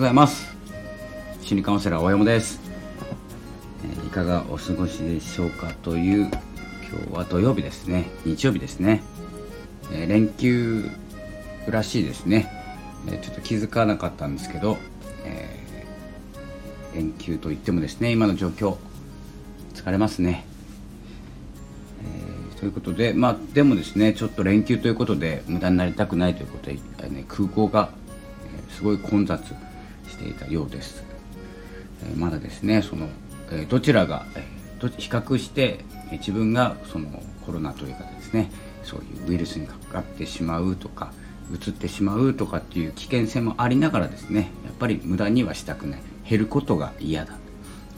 ございます。心理カウンセラー大山です、いかがお過ごしでしょうかという今日は土曜日ですね。日曜日ですね、え、連休らしいですね、え、ちょっと気づかなかったんですけど、え連休といってもですね今の状況疲れますね。ということで、まあ、でもですね、ちょっと連休ということで、無駄になりたくないということで、ね、空港が、すごい混雑していたようです。え、まだですね、その、え、どちらが、えー、比較して、え自分がそのコロナというかですね、そういうウイルスにかかってしまうとか、移ってしまうとかっていう危険性もありながらですね、やっぱり無駄にはしたくない。減ることが嫌だ。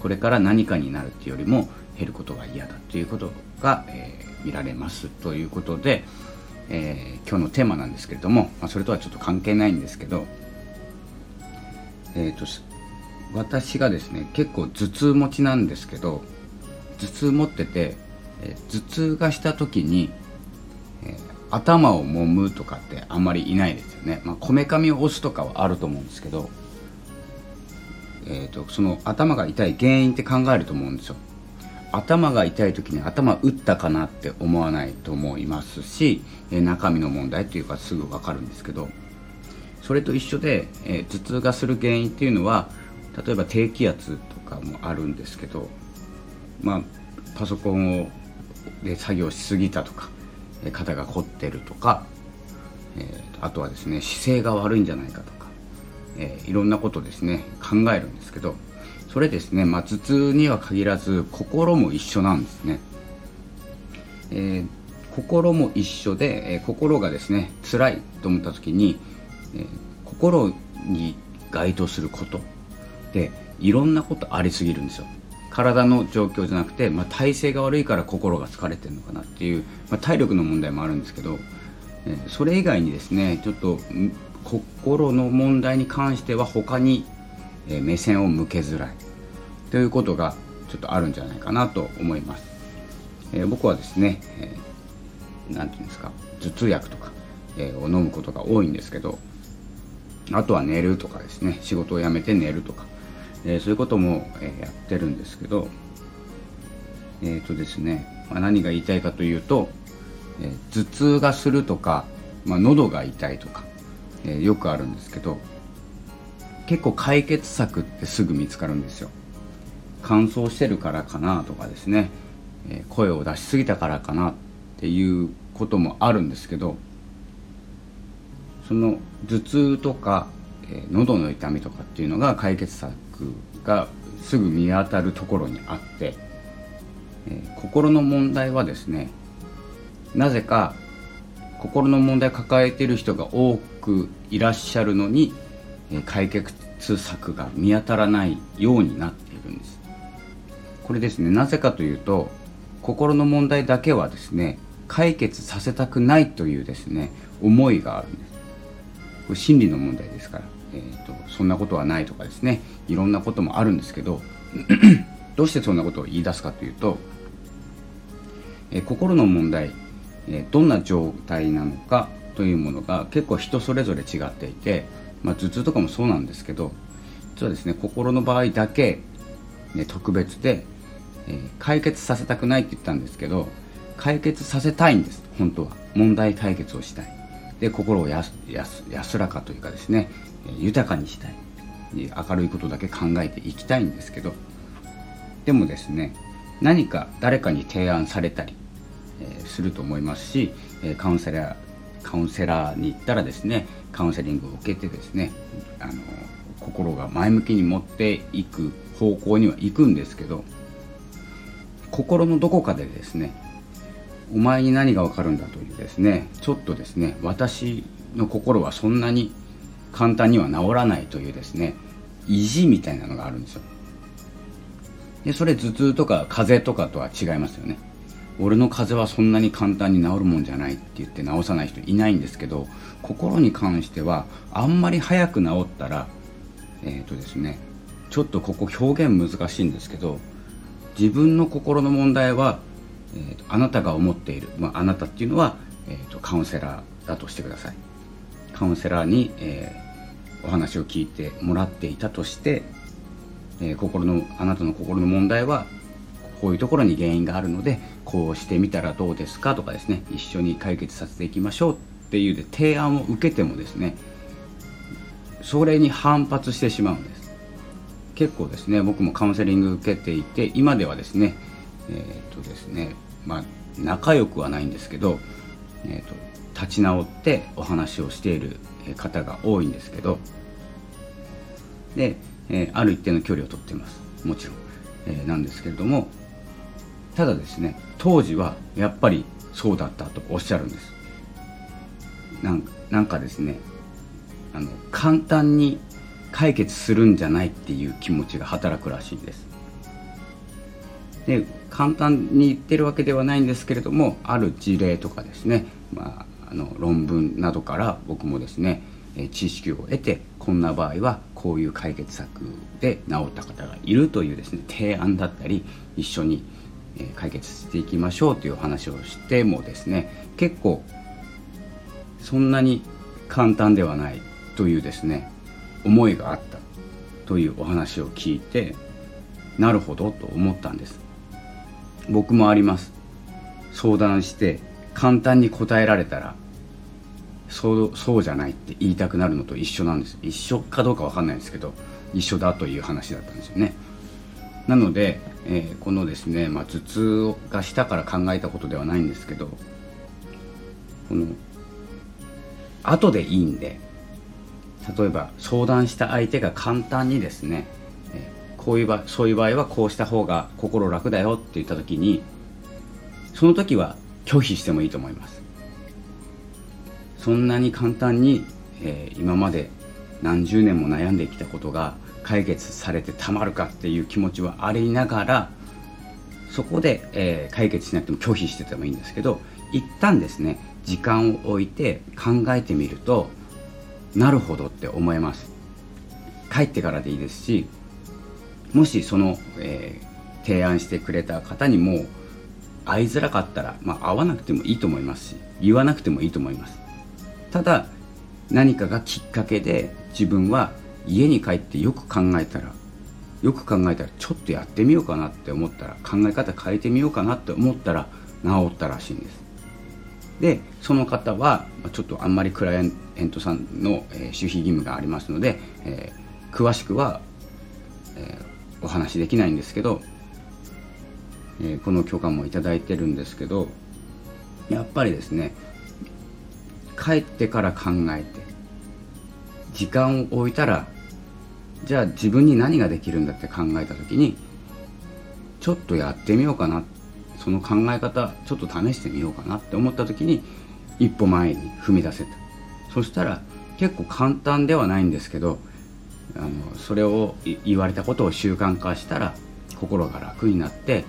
これから何かになるっていうよりも減ることが嫌だということが、えー見られますということで、えー、今日のテーマなんですけれども、まあ、それとはちょっと関係ないんですけど、えーと、私がですね結構頭痛持ちなんですけど頭痛持ってて、え、頭痛がした時に、えー、頭を揉むとかってあんまりいないですよね。こめかみを押すとかはあると思うんですけど、えーとその頭が痛い原因って考えると思うんですよ。頭が痛い時に頭打ったかなって思わないと思いますし、え中身の問題というかすぐ分かるんですけどそれと一緒で、え頭痛がする原因っていうのは例えば低気圧とかもあるんですけど、まあ、パソコンをで作業しすぎたとか、肩が凝ってるとか、えー、あとはですね姿勢が悪いんじゃないかとか、えー、いろんなことですね考えるんですけどそれですね、まあ、頭痛には限らず心も一緒なんですね、えー、心も一緒で、え、心がですね辛いと思った時に、えー、心に該当すること。でいろんなことありすぎるんですよ。体の状況じゃなくて、まあ、体勢が悪いから心が疲れてるのかなっていう、まあ、体力の問題もあるんですけど、えー、それ以外にですねちょっと心の問題に関しては他にえ目線を向けづらい。ということがちょっとあるんじゃないかなと思います、え僕はですね、えー、て言うんですか頭痛薬とか、えを飲むことが多いんですけどあとは寝るとかですね。仕事を辞めて寝るとか、えそういうことも、えやってるんですけど。えっ、ー、とですね、まあ、何が言いたいかというと、え頭痛がするとか、まあ、喉が痛いとか、えよくあるんですけど結構解決策ってすぐ見つかるんですよ。乾燥してるからかなとかですね、え声を出しすぎたからかなっていうこともあるんですけどその頭痛とか、え喉の痛みとかっていうのが解決策がすぐ見当たるところにあって、え心の問題はですねなぜか心の問題抱えてる人が多くいらっしゃるのにえ解決策が見当たらないようになっているんです。これですねなぜかというと心の問題だけはですね解決させたくないというですね思いがあるんです。これ心理の問題ですから、えーと、そんなことはないとかですねいろんなこともあるんですけどどうしてそんなことを言い出すかというと、えー、心の問題、えー、どんな状態なのかというものが結構人それぞれ違っていてまあ、頭痛とかもそうなんですけど実はですね心の場合だけ、ね、特別で、えー、解決させたくないって言ったんですけど解決させたいんです本当は問題解決をしたいで心を安らかというかですね豊かにしたい。明るいことだけ考えていきたいんですけどでもですね何か誰かに提案されたり、え、すると思いますし、えカウンセラーカウンセラーに行ったらですねカウンセリングを受けてですねあの心が前向きに持っていく方向には行くんですけど心のどこかでですねお前に何がわかるんだというですねちょっとですね私の心はそんなに簡単には治らないというですね意地みたいなのがあるんですよ。でそれ頭痛とか風邪とかとは違いますよね。俺の風邪はそんなに簡単に治るもんじゃないって言って治さない人いないんですけど心に関してはあんまり早く治ったらえっ、ー、とですねちょっとここ表現難しいんですけど自分の心の問題は、えーと、あなたが思っている、まあ、あなたっていうのは、えーと、カウンセラーだとしてください。カウンセラーに、えー、お話を聞いてもらっていたとして、えー、心のあなたの心の問題はこういうところに原因があるのでこうしてみたらどうですかとかですね一緒に解決させていきましょうっていうで提案を受けてもですねそれに反発してしまうんです。結構ですね僕もカウンセリング受けていて今ではですねえっ、とですねまあ仲良くはないんですけど、えーと、立ち直ってお話をしている方が多いんですけどで、えー、ある一定の距離をとっています。もちろん、えー、なんですけれどもただですね当時はやっぱりそうだったとおっしゃるんです。なんなんかですねあの簡単に解決するんじゃないっていう気持ちが働くらしいんです。で簡単に言ってるわけではないんですけれどもある事例とかですね、まあ、あの論文などから僕もですね知識を得てこんな場合はこういう解決策で治った方がいるというですね提案だったり一緒に解決していきましょうという話をしてもですね結構そんなに簡単ではないというですね思いがあったというお話を聞いてなるほどと思ったんです。僕もあります。相談して簡単に答えられたらそうそうじゃないって言いたくなるのと一緒なんです。一緒かどうか分かんないんですけど一緒だという話だったんですよね。なので、えー、このですね、まあ、頭痛がしたから考えたことではないんですけどこの後でいいんで例えば相談した相手が簡単にですねこういう場そういう場合はこうした方が心楽だよって言った時にその時は拒否してもいいと思います。そんなに簡単に、えー、今まで何十年も悩んできたことが解決されてたまるかっていう気持ちはありながらそこで、えー、解決しなくても拒否しててもいいんですけど一旦ですね時間を置いて考えてみるとなるほどって思えます。帰ってからでいいですしもしその、えー、提案してくれた方にも会いづらかったら、まあ、会わなくてもいいと思いますし言わなくてもいいと思います。ただ何かがきっかけで自分は家に帰ってよく考えたらよく考えたらちょっとやってみようかなって思ったら考え方変えてみようかなって思ったら治ったらしいんです。でその方はちょっとあんまりクライアントさんの、えー、守秘義務がありますので、えー、詳しくは、えーお話できないんですけど、えー、この許可も頂いてるんですけどやっぱりですね帰ってから考えて時間を置いたらじゃあ自分に何ができるんだって考えた時にちょっとやってみようかなその考え方ちょっと試してみようかなって思った時に一歩前に踏み出せた。そしたら結構簡単ではないんですけどあのそれを言われたことを習慣化したら心が楽になって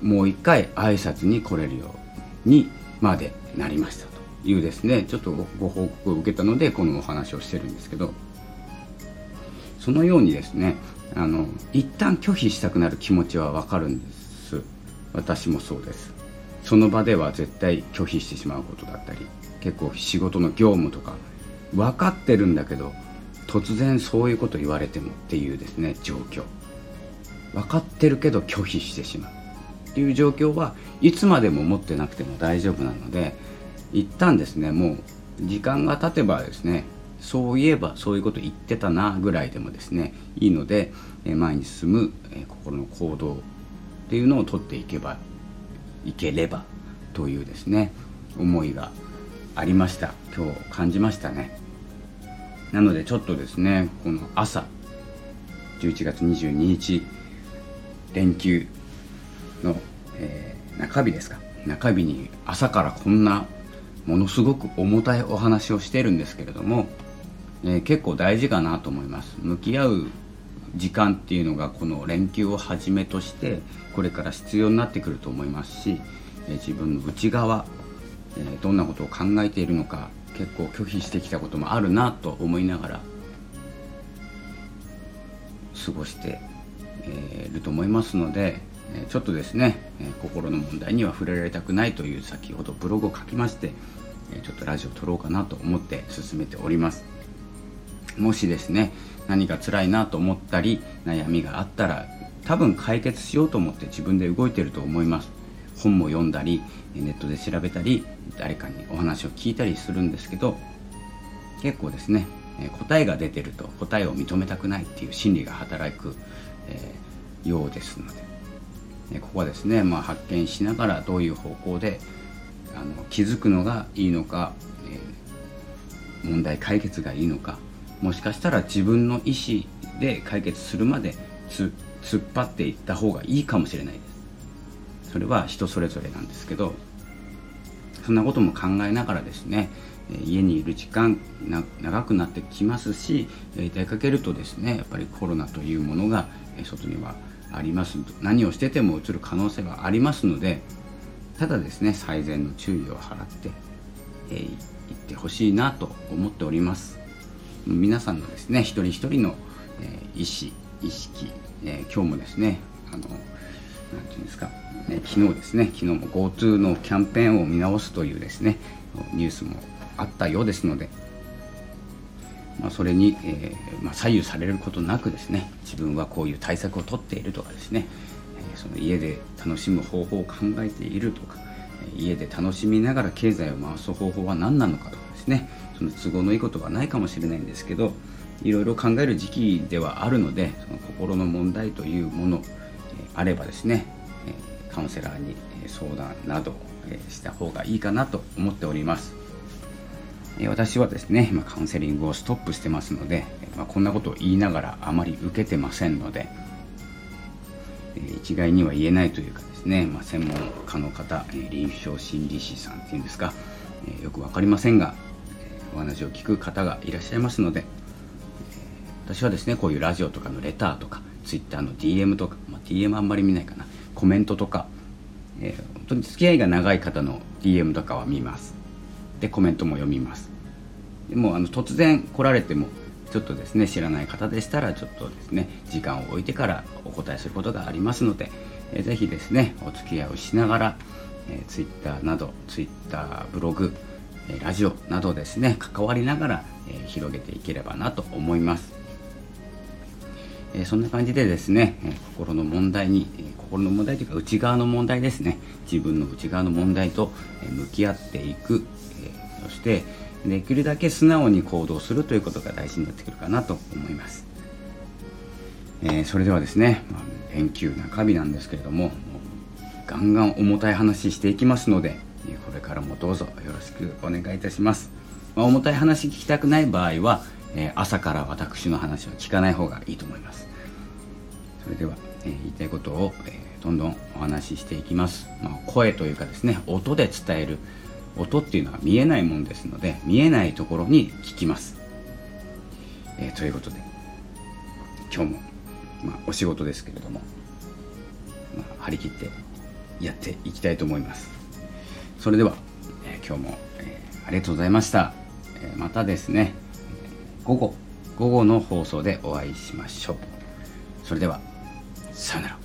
もう一回挨拶に来れるようにまでなりましたというですねちょっとご報告を受けたのでこのお話をしてるんですけどそのようにですねあの一旦拒否したくなる気持ちはわかるんです。私もそうです。その場では絶対拒否してしまうことだったり結構仕事の業務とか分かってるんだけど突然そういうこと言われてもっていうですね状況。分かってるけど拒否してしまうっていう状況はいつまでも持ってなくても大丈夫なので一旦ですねもう時間が経てばですねそういえばそういうこと言ってたなぐらいでもですねいいので前に進む心の行動っていうのをとっていけばいければというですね思いがありました。今日感じましたね。なのでちょっとですねこの朝11月22日連休の、えー、中日ですか。中日に朝からこんなものすごく重たいお話をしてるんですけれども、えー、結構大事かなと思います。向き合う時間っていうのがこの連休をはじめとしてこれから必要になってくると思いますし、えー、自分の内側、えどんなことを考えているのか結構拒否してきたこともあるなと思いながら過ごしていると思いますのでちょっとですね心の問題には触れられたくないという先ほどブログを書きましてちょっとラジオ撮ろうかなと思って進めております。もしですね何か辛いなと思ったり悩みがあったら多分解決しようと思って自分で動いてると思います。本も読んだりネットで調べたり誰かにお話を聞いたりするんですけど結構ですね答えが出てると答えを認めたくないっていう心理が働く、え、ようですのでここはですね、まあ、発見しながらどういう方向であの気づくのがいいのか、え、問題解決がいいのかもしかしたら自分の意思で解決するまで突っ張っていった方がいいかもしれないです。それは人それぞれなんですけどそんなことも考えながらですね家にいる時間長くなってきますし出かけるとですねやっぱりコロナというものが外にはあります。何をしててもうつる可能性はありますのでただですね最善の注意を払って、えー、ってほしいなと思っております。皆さんのですね一人一人の、えー、意思意識、えー、今日もですねあのなんていうんですか、ね、昨日ですね。昨日も GoTo のキャンペーンを見直すというですねニュースもあったようですので、まあ、それに、えー、まあ、左右されることなくですね自分はこういう対策をとっているとかですね、えー、その家で楽しむ方法を考えているとか家で楽しみながら経済を回す方法は何なのかとかですねその都合のいいことはないかもしれないんですけどいろいろ考える時期ではあるのでその心の問題というもの、あればですね、えカウンセラーに相談など、えした方がいいかなと思っております。私はですね、今カウンセリングをストップしてますので、まあ、こんなことを言いながらあまり受けてませんので、一概には言えないというかですね、まあ、専門家の方、臨床心理士さんっていうんですか、よく分かりませんが、お話を聞く方がいらっしゃいますので、私はですねこういうラジオとかのレターとか Twitter の DM とか、DM あんまり見ないかな。コメントとか、えー、本当に付き合いが長い方の DM とかは見ます。でコメントも読みます。でもあの突然来られてもちょっとですね知らない方でしたらちょっとですね時間を置いてからお答えすることがありますので、えー、ぜひですねお付き合いをしながら、えー、Twitter など Twitter ブログラジオなどですね関わりながら、えー、広げていければなと思います。えそんな感じでですね、え心の問題に、え心の問題というか内側の問題ですね。自分の内側の問題と、え向き合っていく、えそしてできるだけ素直に行動するということが大事になってくるかなと思います、えそれではですね、まあ、連休中日なんですけれどもガンガン重たい話していきますのでこれからもどうぞよろしくお願いいたします、ま、重たい話聞きたくない場合はえ、朝から私の話は聞かない方がいいと思います。それでは、え、言いたいことを、え、どんどんお話ししていきます、まあ、声というかですね音で伝える。音っていうのは見えないもんですので見えないところに聞きます、えー、ということで今日も、まあ、お仕事ですけれども、まあ、張り切ってやっていきたいと思います。それでは、えー、今日も、えー、ありがとうございました、えまたですね。午後午後の放送でお会いしましょう。それではさよなら。